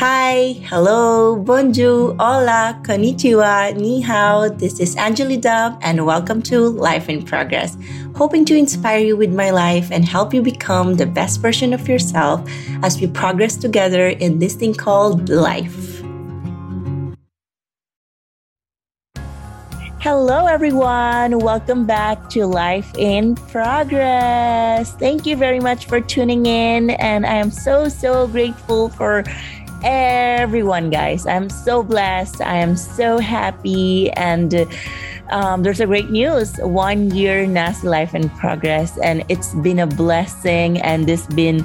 Hi, hello, bonjour, hola, konnichiwa, ni hao. This is Anjali Dub, and welcome to Life in Progress. Hoping to inspire you with my life and help you become the best version of yourself as we progress together in this thing called life. Hello, everyone. Welcome back to Life in Progress. Thank you very much for tuning in, and I am so, so grateful for everyone, guys. I'm so blessed. I am so happy. And um, there's a great news one year NASA Life in Progress. And it's been a blessing. And this been,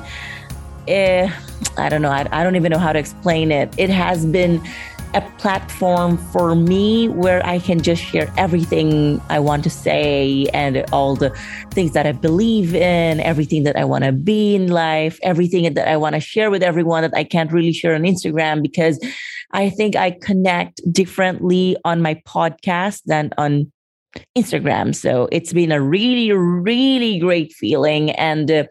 uh, I don't know, I, I don't even know how to explain it. It has been a platform for me where I can just share everything I want to say and all the things that I believe in, everything that I want to be in life, everything that I want to share with everyone that I can't really share on Instagram because I think I connect differently on my podcast than on Instagram. So it's been a really, really great feeling. And uh,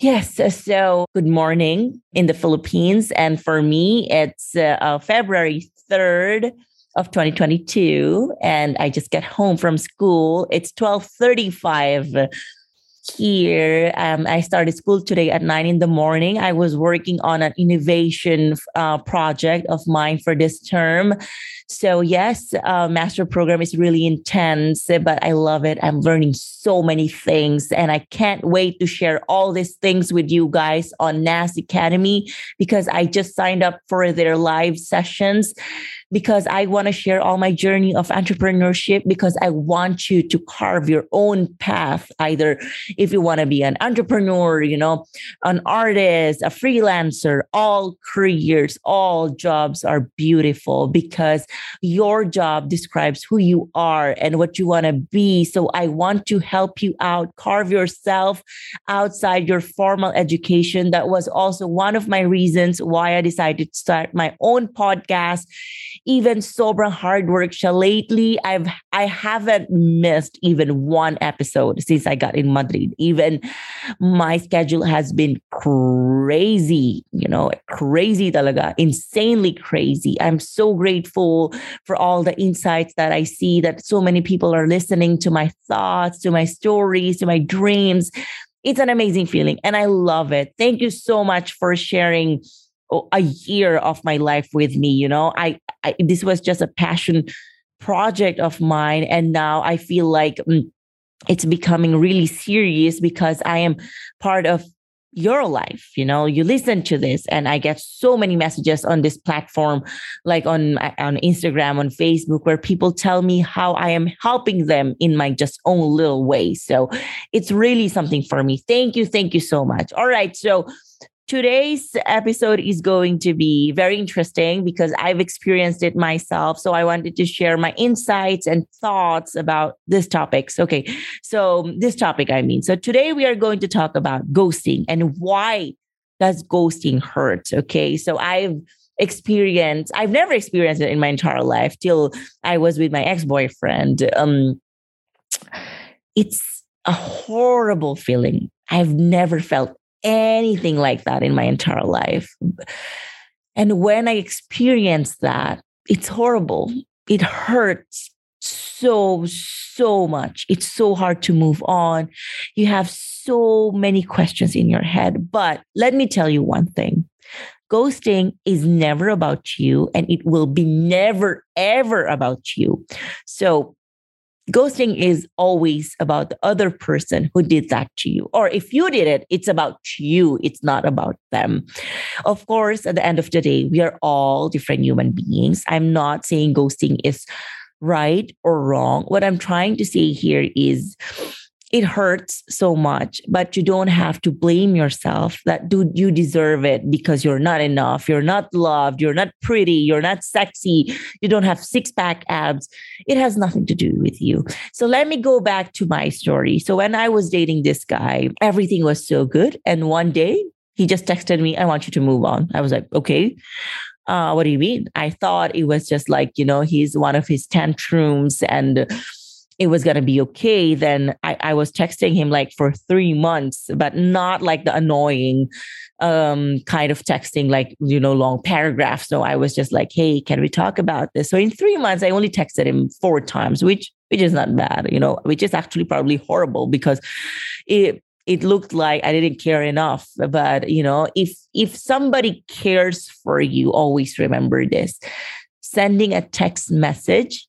Yes. So, good morning in the Philippines. And for me, it's uh, uh, February 3rd of 2022. And I just get home from school. It's 1235 here. Um, I started school today at nine in the morning. I was working on an innovation uh, project of mine for this term. So yes, uh, master program is really intense, but I love it. I'm learning so many things, and I can't wait to share all these things with you guys on NAS Academy because I just signed up for their live sessions because I want to share all my journey of entrepreneurship because I want you to carve your own path. Either if you want to be an entrepreneur, you know, an artist, a freelancer, all careers, all jobs are beautiful because your job describes who you are and what you want to be. So I want to help you out, carve yourself outside your formal education. That was also one of my reasons why I decided to start my own podcast even sober hard work lately. I've I haven't missed even one episode since I got in Madrid. Even my schedule has been crazy, you know, crazy talaga, insanely crazy. I'm so grateful for all the insights that I see that so many people are listening to my thoughts, to my stories, to my dreams. It's an amazing feeling and I love it. Thank you so much for sharing a year of my life with me you know I, I this was just a passion project of mine and now i feel like mm, it's becoming really serious because i am part of your life you know you listen to this and i get so many messages on this platform like on on instagram on facebook where people tell me how i am helping them in my just own little way. So it's really something for me. Thank you thank you so much. All right so Today's episode is going to be very interesting because I've experienced it myself. So I wanted to share my insights and thoughts about this topics. Okay. So this topic, I mean. So today we are going to talk about ghosting and why does ghosting hurt? Okay. So I've experienced, I've never experienced it in my entire life till I was with my ex-boyfriend. Um, it's a horrible feeling. I've never felt anything like that in my entire life. And when I experience that, it's horrible. It hurts so, so much. It's so hard to move on. You have so many questions in your head. But let me tell you one thing ghosting is never about you and it will be never, ever about you. So ghosting is always about the other person who did that to you. Or if you did it, it's about you, it's not about them. Of course, at the end of the day, we are all different human beings. I'm not saying ghosting is right or wrong. What I'm trying to say here is it hurts so much, but you don't have to blame yourself that, dude, you deserve it because you're not enough. You're not loved. You're not pretty. You're not sexy. You don't have six pack abs. It has nothing to do with you. So let me go back to my story. So when I was dating this guy, everything was so good. And one day he just texted me, I want you to move on. I was like, okay. Uh, what do you mean? I thought it was just like, you know, he's one of his tantrums and it was going to be okay, then I, I was texting him like for three months, but not like the annoying um, kind of texting, like, you know, long paragraphs. So I was just like, hey, can we talk about this? So in three months, I only texted him four times, which which is not bad, you know, which is actually probably horrible because it it looked like I didn't care enough. But you know, if if somebody cares for you, always remember this. Sending a text message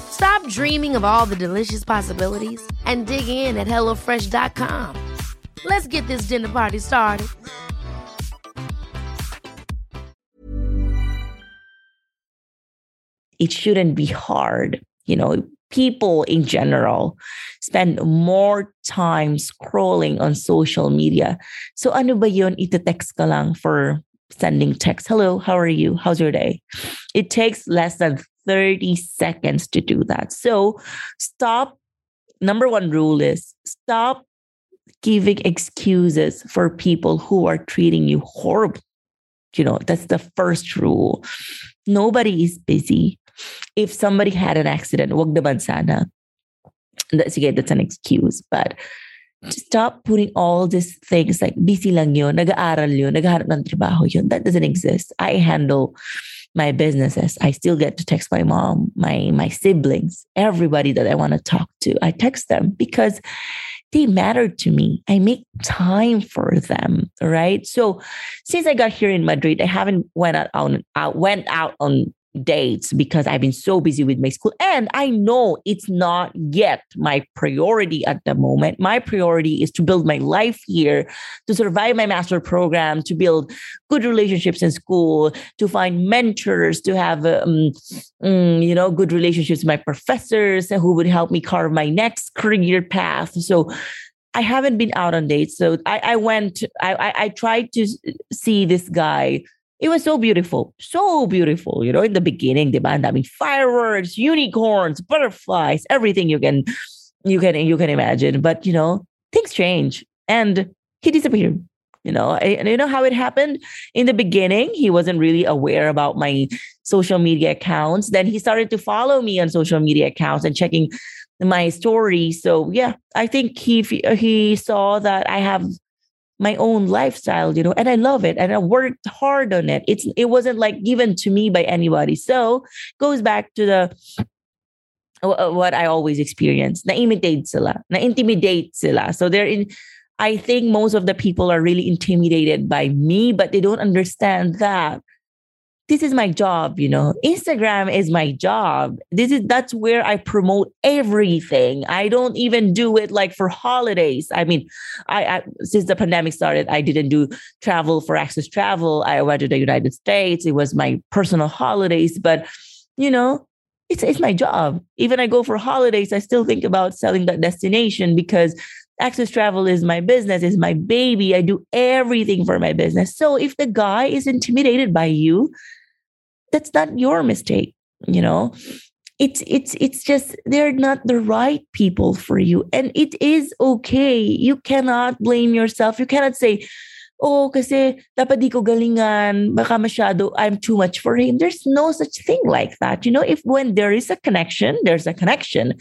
Stop dreaming of all the delicious possibilities and dig in at HelloFresh.com. Let's get this dinner party started. It shouldn't be hard. You know, people in general spend more time scrolling on social media. So ano ba yun? Ite-text ka lang for sending text. Hello, how are you? How's your day? It takes less than 30 seconds to do that. So stop. Number one rule is stop giving excuses for people who are treating you horribly. You know, that's the first rule. Nobody is busy. If somebody had an accident. That's, again, that's an excuse. But stop putting all these things like busy lang yun, nag-aaral yun, naghahanap ng trabaho yun. That doesn't exist. I handle my businesses. I still get to text my mom, my my siblings, everybody that I want to talk to. I text them because they matter to me. I make time for them, right? So since I got here in Madrid, I haven't went out on out went out on dates because I've been so busy with my school. And I know it's not yet my priority at the moment. My priority is to build my life here, to survive my master program, to build good relationships in school, to find mentors, to have, um, um, you know, good relationships with my professors who would help me carve my next career path. So I haven't been out on dates. So I, I went, I, I, I tried to see this guy it was so beautiful, so beautiful. You know, in the beginning, diba? I mean, fireworks, unicorns, butterflies, everything you can, you can, you can imagine. But you know, things change, and he disappeared. You know, and you know how it happened in the beginning. He wasn't really aware about my social media accounts. Then he started to follow me on social media accounts and checking my story. So yeah, I think he he uh, saw that I have my own lifestyle, you know, and I love it. And I worked hard on it. It's it wasn't like given to me by anybody. So goes back to the uh, what I always experience. Na-imitate sila. Na-intimidate sila. So they're in I think most of the people are really intimidated by me, but they don't understand that this is my job you know. Instagram is my job. This is that's where i promote everything. I don't even do it like for holidays. I mean I, I since the pandemic started i didn't do travel for access travel. I went to the united states. It was my personal holidays. But you know it's, it's my job. Even i go for holidays i still think about selling that destination because Access Travel is my business, is my baby. I do everything for my business. So if the guy is intimidated by you, that's not your mistake, you know? It's it's it's just they're not the right people for you. And it is okay. You cannot blame yourself. You cannot say, oh, kasi dapat di ko galingan, baka masyado, I'm too much for him. There's no such thing like that. You know, if when there is a connection, there's a connection.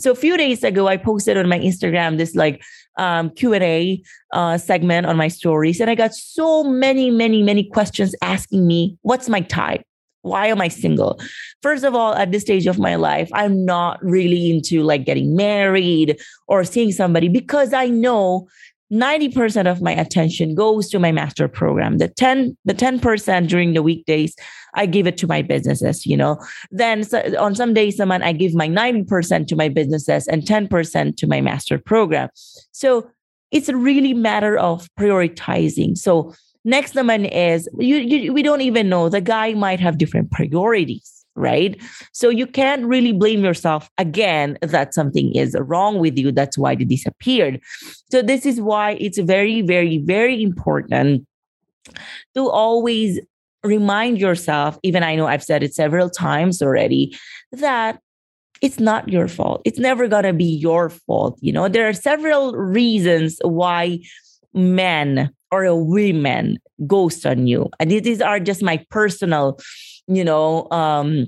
So a few days ago, I posted on my Instagram this like um, Q&A uh, segment on my stories. And I got so many, many, many questions asking me, what's my type? Why am I single? First of all, at this stage of my life, I'm not really into like getting married or seeing somebody because I know 90% of my attention goes to my master program. The 10 the 10% during the weekdays, I give it to my businesses, you know. Then so on some days naman I give my 90% to my businesses and 10% to my master program. So it's a really matter of prioritizing. So next naman is you, you we don't even know the guy might have different priorities right? So you can't really blame yourself again that something is wrong with you. That's why they disappeared. So this is why it's very, very, very important to always remind yourself, even I know I've said it several times already, that it's not your fault. It's never going to be your fault. You know, there are several reasons why men or a woman ghost on you. And these are just my personal you know um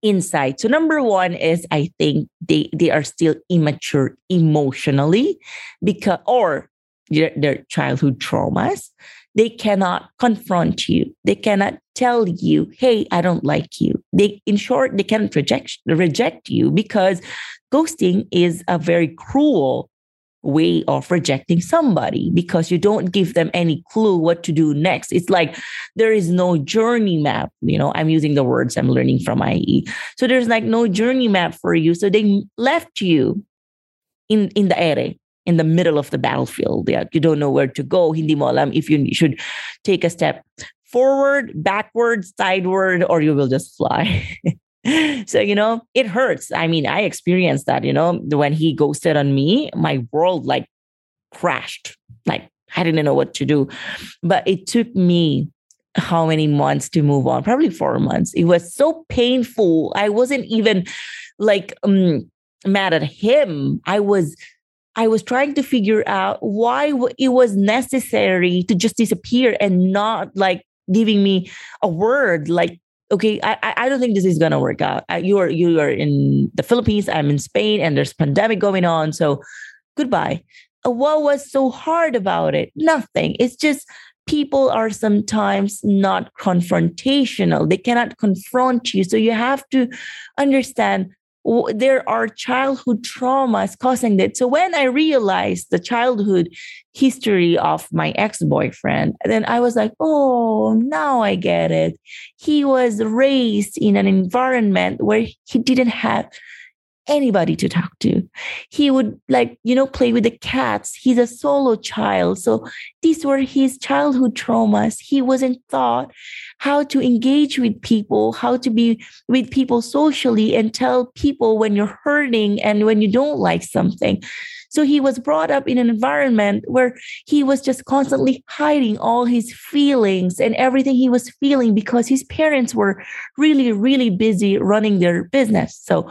insight so number one is i think they they are still immature emotionally because or their, their childhood traumas. They cannot confront you. They cannot tell you hey i don't like you. They in short they cannot reject reject you because ghosting is a very cruel way of rejecting somebody because you don't give them any clue what to do next. It's like there is no journey map. You know, I'm using the words I'm learning from IE. So there's like no journey map for you. So they left you in in the air, in the middle of the battlefield. Yeah, you don't know where to go. Hindi mo alam if you should take a step forward, backward, sideward, or you will just fly. so you know it hurts. I mean i experienced that you know when he ghosted on me my world like crashed. Like i didn't know what to do. But it took me how many months to move on? Probably four months. It was so painful. I wasn't even like um, mad at him. I was I was trying to figure out why it was necessary to just disappear and not like giving me a word like okay, I I don't think this is gonna work out. You are you are in the Philippines, I'm in Spain, and there's pandemic going on. So goodbye. Uh, what was so hard about it? Nothing. It's just people are sometimes not confrontational. They cannot confront you. So you have to understand there are childhood traumas causing that. So when I realized the childhood history of my ex-boyfriend, then I was like, oh, now I get it. He was raised in an environment where he didn't have anybody to talk to. He would like, you know, play with the cats. He's a solo child. So these were his childhood traumas. He wasn't taught how to engage with people, how to be with people socially and tell people when you're hurting and when you don't like something. So he was brought up in an environment where he was just constantly hiding all his feelings and everything he was feeling because his parents were really, really busy running their business. So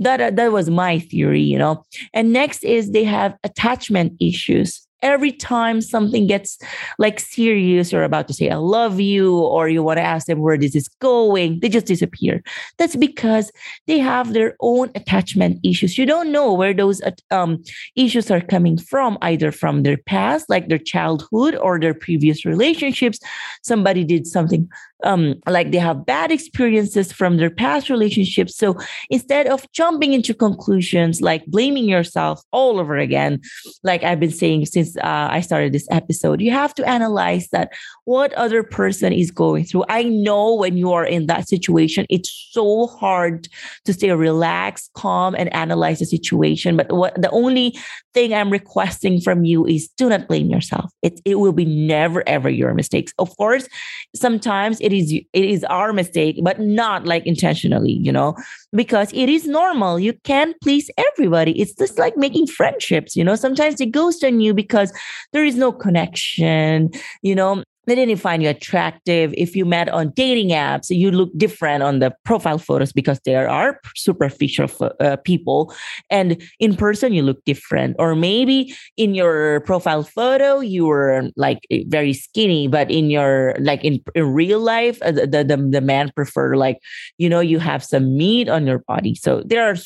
that that was my theory you know? And next is they have attachment issues. Every time something gets like serious or about to say i love you or you want to ask them where this is going they just disappear. That's because they have their own attachment issues. You don't know where those um, issues are coming from either from their past like their childhood or their previous relationships. Somebody did something um, like they have bad experiences from their past relationships. So instead of jumping into conclusions like blaming yourself all over again, like I've been saying since uh, I started this episode, you have to analyze that what other person is going through. I know when you are in that situation, it's so hard to stay relaxed, calm, and analyze the situation. But what the only thing I'm requesting from you is do not blame yourself. It, it will be never ever your mistakes. Of course, sometimes it is it is our mistake, but not like intentionally, you know. because it is normal. You can't please everybody. It's just like making friendships, you know. Sometimes they ghost on you because there is no connection, you know they didn't find you attractive. If you met on dating apps, you look different on the profile photos because there are superficial uh, people, and in person you look different. Or maybe in your profile photo you were like very skinny, but in your like in, in real life, uh, the, the the man prefer like you know you have some meat on your body. So there are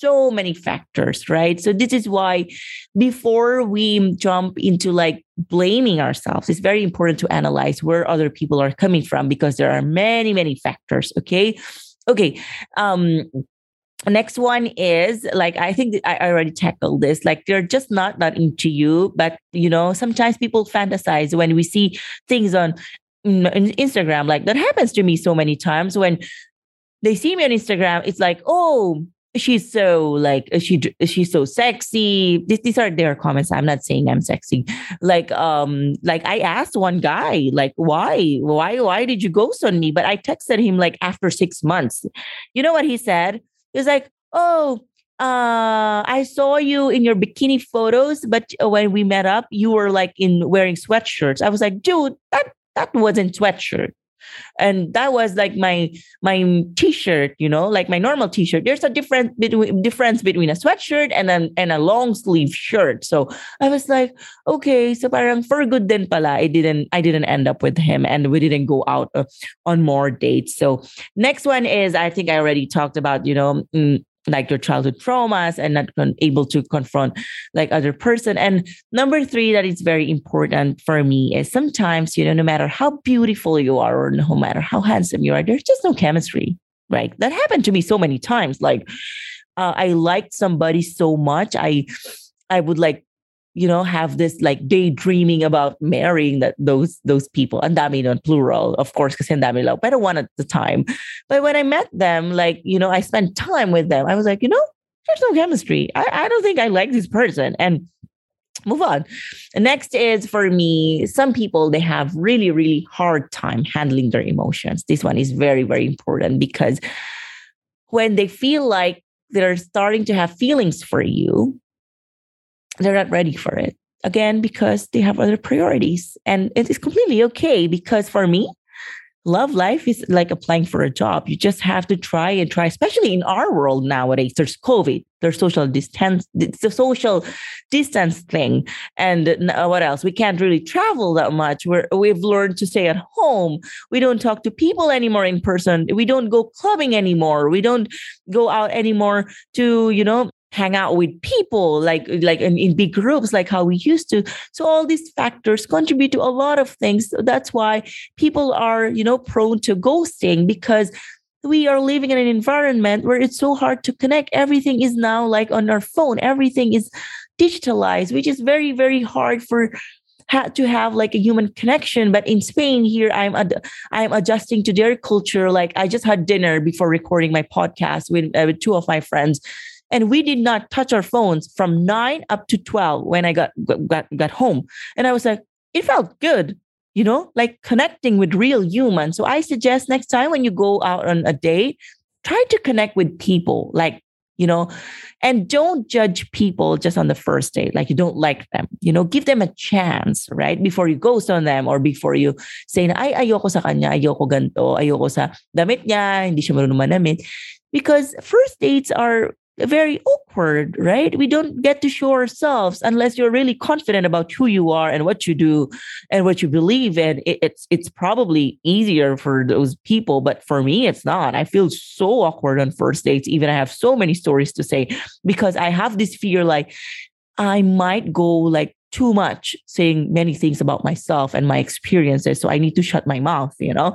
so many factors, right? So this is why before we jump into like blaming ourselves, it's very important to analyze where other people are coming from because there are many, many factors. Okay. Okay. Um, next one is like i think i already tackled this like they're just not not into you but you know sometimes people fantasize when we see things on instagram like that happens to me so many times when they see me on instagram it's like oh she's so like she she's so sexy? These, these are their comments. I'm not saying i'm sexy. Like um like i asked one guy like why why why did you ghost on me? But i texted him like after six months. You know what he said? He was like oh uh i saw you in your bikini photos but when we met up you were like in wearing sweatshirts. I was like dude that that wasn't sweatshirt and that was like my my t-shirt you know like my normal t-shirt. There's a different between difference between a sweatshirt and a, and a long sleeve shirt. So i was like okay so parang for good then pala i didn't i didn't end up with him and we didn't go out uh, on more dates. So next one is i think i already talked about you know mm, like your childhood traumas and not con- able to confront like other person. And number three that is very important for me is sometimes you know no matter how beautiful you are or no matter how handsome you are there's just no chemistry right? That happened to me so many times. Like uh, i liked somebody so much. I i would like you know, have this like daydreaming about marrying that those those people. And dami on plural, of course, because dami lang. Pero one at the time. But when I met them, like, you know, I spent time with them. I was like, you know, there's no chemistry. I, I don't think I like this person. And move on. Next is for me, some people they have really, really hard time handling their emotions. This one is very, very important because when they feel like they're starting to have feelings for you, they're not ready for it. Again, because they have other priorities. And it is completely okay because for me, love life is like applying for a job. You just have to try and try, especially in our world nowadays. There's COVID, there's social distance, the social distance thing. And uh, what else? We can't really travel that much. We're, we've learned to stay at home. We don't talk to people anymore in person. We don't go clubbing anymore. We don't go out anymore to, you know, hang out with people like like in, in, big groups like how we used to. So all these factors contribute to a lot of things. That's why people are you know prone to ghosting because we are living in an environment where it's so hard to connect. Everything is now like on our phone. Everything is digitalized which is very very hard for had to have like a human connection. But in spain here i'm ad- i'm adjusting to their culture. Like i just had dinner before recording my podcast with, uh, with two of my friends and we did not touch our phones from 9 up to 12 when i got got got home. And i was like it felt good you know like connecting with real humans. So i suggest next time when you go out on a date try to connect with people like you know and don't judge people just on the first date like you don't like them you know give them a chance right? Before you ghost on them or before you say na ay ayoko sa kanya ayoko ganto ayoko sa damit niya hindi siya marunong manamit. Because first dates are very awkward, right? We don't get to show ourselves unless you're really confident about who you are and what you do and what you believe in. It, it's it's probably easier for those people, but for me, it's not. I feel so awkward on first dates. Even I have so many stories to say because I have this fear, like I might go like too much saying many things about myself and my experiences. So I need to shut my mouth, you know?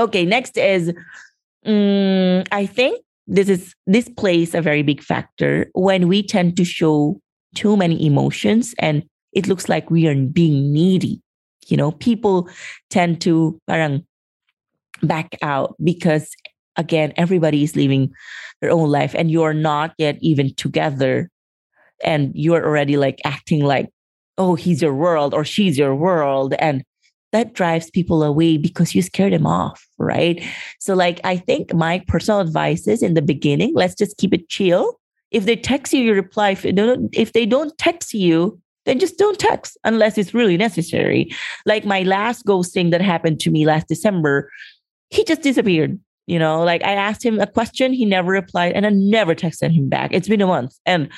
Okay, next is um, I think this is this plays a very big factor when we tend to show too many emotions and it looks like we are being needy. You know, people tend to parang back out because again, everybody is living their own life and you're not yet even together and you're already like acting like, oh, he's your world or she's your world. And that drives people away because you scare them off, right? So, like, I think my personal advice is in the beginning, let's just keep it chill. If they text you, you reply. If they don't, if they don't text you, then just don't text unless it's really necessary. Like my last ghosting that happened to me last December, he just disappeared. You know, like I asked him a question, he never replied, and I never texted him back. It's been a month, and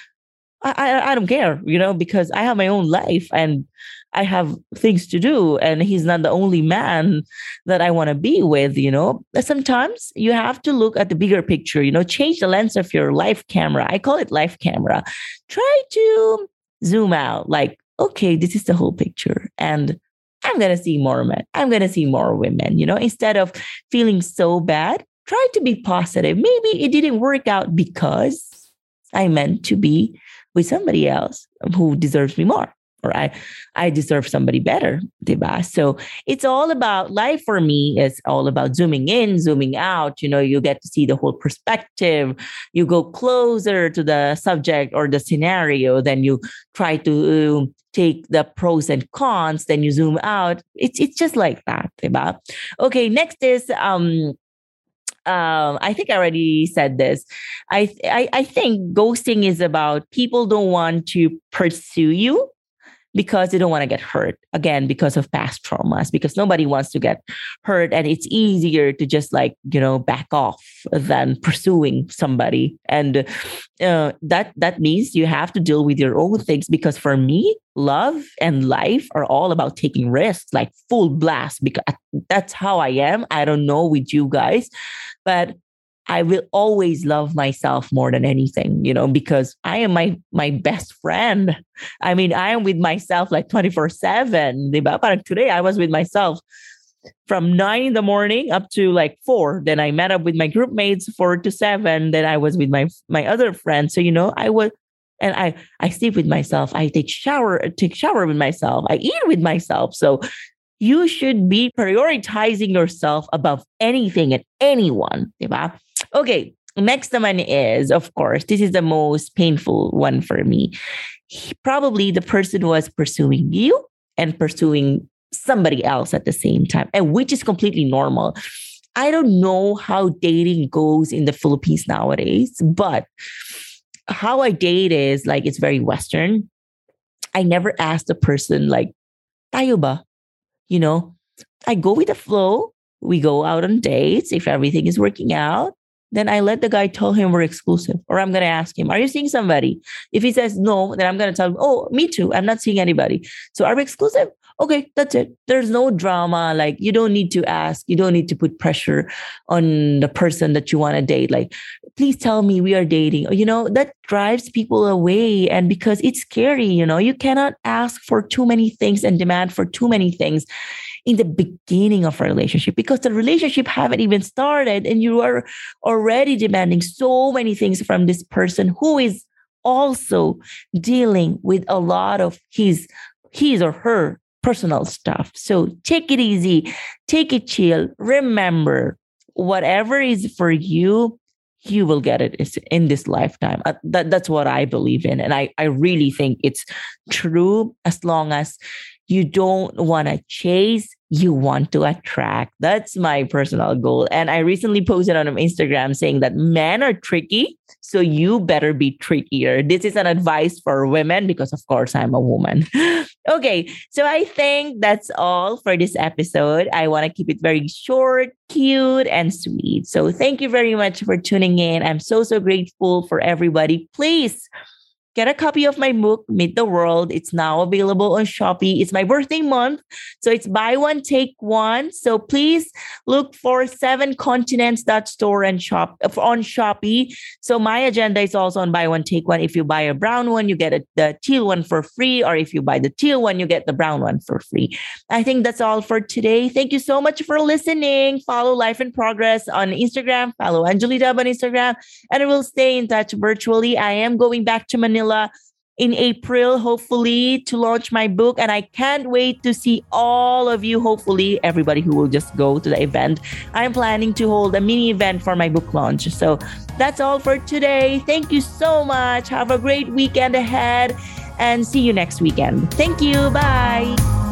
I, I, I don't care, you know, because I have my own life and I have things to do, and he's not the only man that I want to be with, you know. Sometimes you have to look at the bigger picture, you know, change the lens of your life camera. I call it life camera. Try to zoom out, like, okay, this is the whole picture. And I'm going to see more men. I'm going to see more women, you know, instead of feeling so bad, try to be positive. Maybe it didn't work out because I meant to be with somebody else who deserves me more or I, I deserve somebody better, diba? So it's all about life for me is all about zooming in, zooming out. You know, you get to see the whole perspective. You go closer to the subject or the scenario, then you try to take the pros and cons, then you zoom out. It's it's just like that, diba? Okay, next is um um, I think I already said this. I, I I think ghosting is about people don't want to pursue you because they don't want to get hurt again because of past traumas because nobody wants to get hurt and it's easier to just like you know back off than pursuing somebody. And uh, that that means you have to deal with your own things because for me love and life are all about taking risks like full blast because that's how i am. I don't know with you guys but I will always love myself more than anything, you know, because I am my my best friend. I mean, I am with myself like 24-7. But today I was with myself from nine in the morning up to like four. Then I met up with my group mates four to seven. Then I was with my my other friends. So, you know, I was and I I sleep with myself. I take shower, take shower with myself. I eat with myself. So you should be prioritizing yourself above anything and anyone. Okay, next one is, of course, this is the most painful one for me. He, probably the person was pursuing you and pursuing somebody else at the same time, and which is completely normal. I don't know how dating goes in the Philippines nowadays, but how I date is like it's very Western. I never ask the person like, tayo ba? You know, I go with the flow. We go out on dates. If everything is working out, then I let the guy tell him we're exclusive. Or I'm going to ask him, Are you seeing somebody? If he says no, then I'm going to tell him, Oh, me too. I'm not seeing anybody. So are we exclusive? Okay, that's it. There's no drama. Like you don't need to ask. You don't need to put pressure on the person that you want to date. Like, please tell me we are dating. You know, that drives people away. And because it's scary, you know, you cannot ask for too many things and demand for too many things in the beginning of a relationship because the relationship haven't even started and you are already demanding so many things from this person who is also dealing with a lot of his his or her personal stuff. So take it easy, take it chill. Remember, whatever is for you, you will get it in this lifetime. Uh, that, that's what I believe in. And I, I really think it's true as long as you don't want to chase, you want to attract. That's my personal goal. And I recently posted on Instagram saying that men are tricky, so you better be trickier. This is an advice for women because, of course, I'm a woman. okay, so I think that's all for this episode. I want to keep it very short, cute, and sweet. So thank you very much for tuning in. I'm so, so grateful for everybody. Please get a copy of my book, Meet the World. It's now available on Shopee. It's my birthday month. So it's buy one, take one. So please look for seven continents store and shop on Shopee. So my agenda is also on buy one, take one. If you buy a brown one, you get a, the teal one for free. Or if you buy the teal one, you get the brown one for free. I think that's all for today. Thank you so much for listening. Follow Life in Progress on Instagram. Follow Dub on Instagram. And we'll stay in touch virtually. I am going back to Manila Manila in April, hopefully, to launch my book. And I can't wait to see all of you, hopefully, everybody who will just go to the event. I'm planning to hold a mini event for my book launch. So that's all for today. Thank you so much. Have a great weekend ahead and see you next weekend. Thank you. Bye.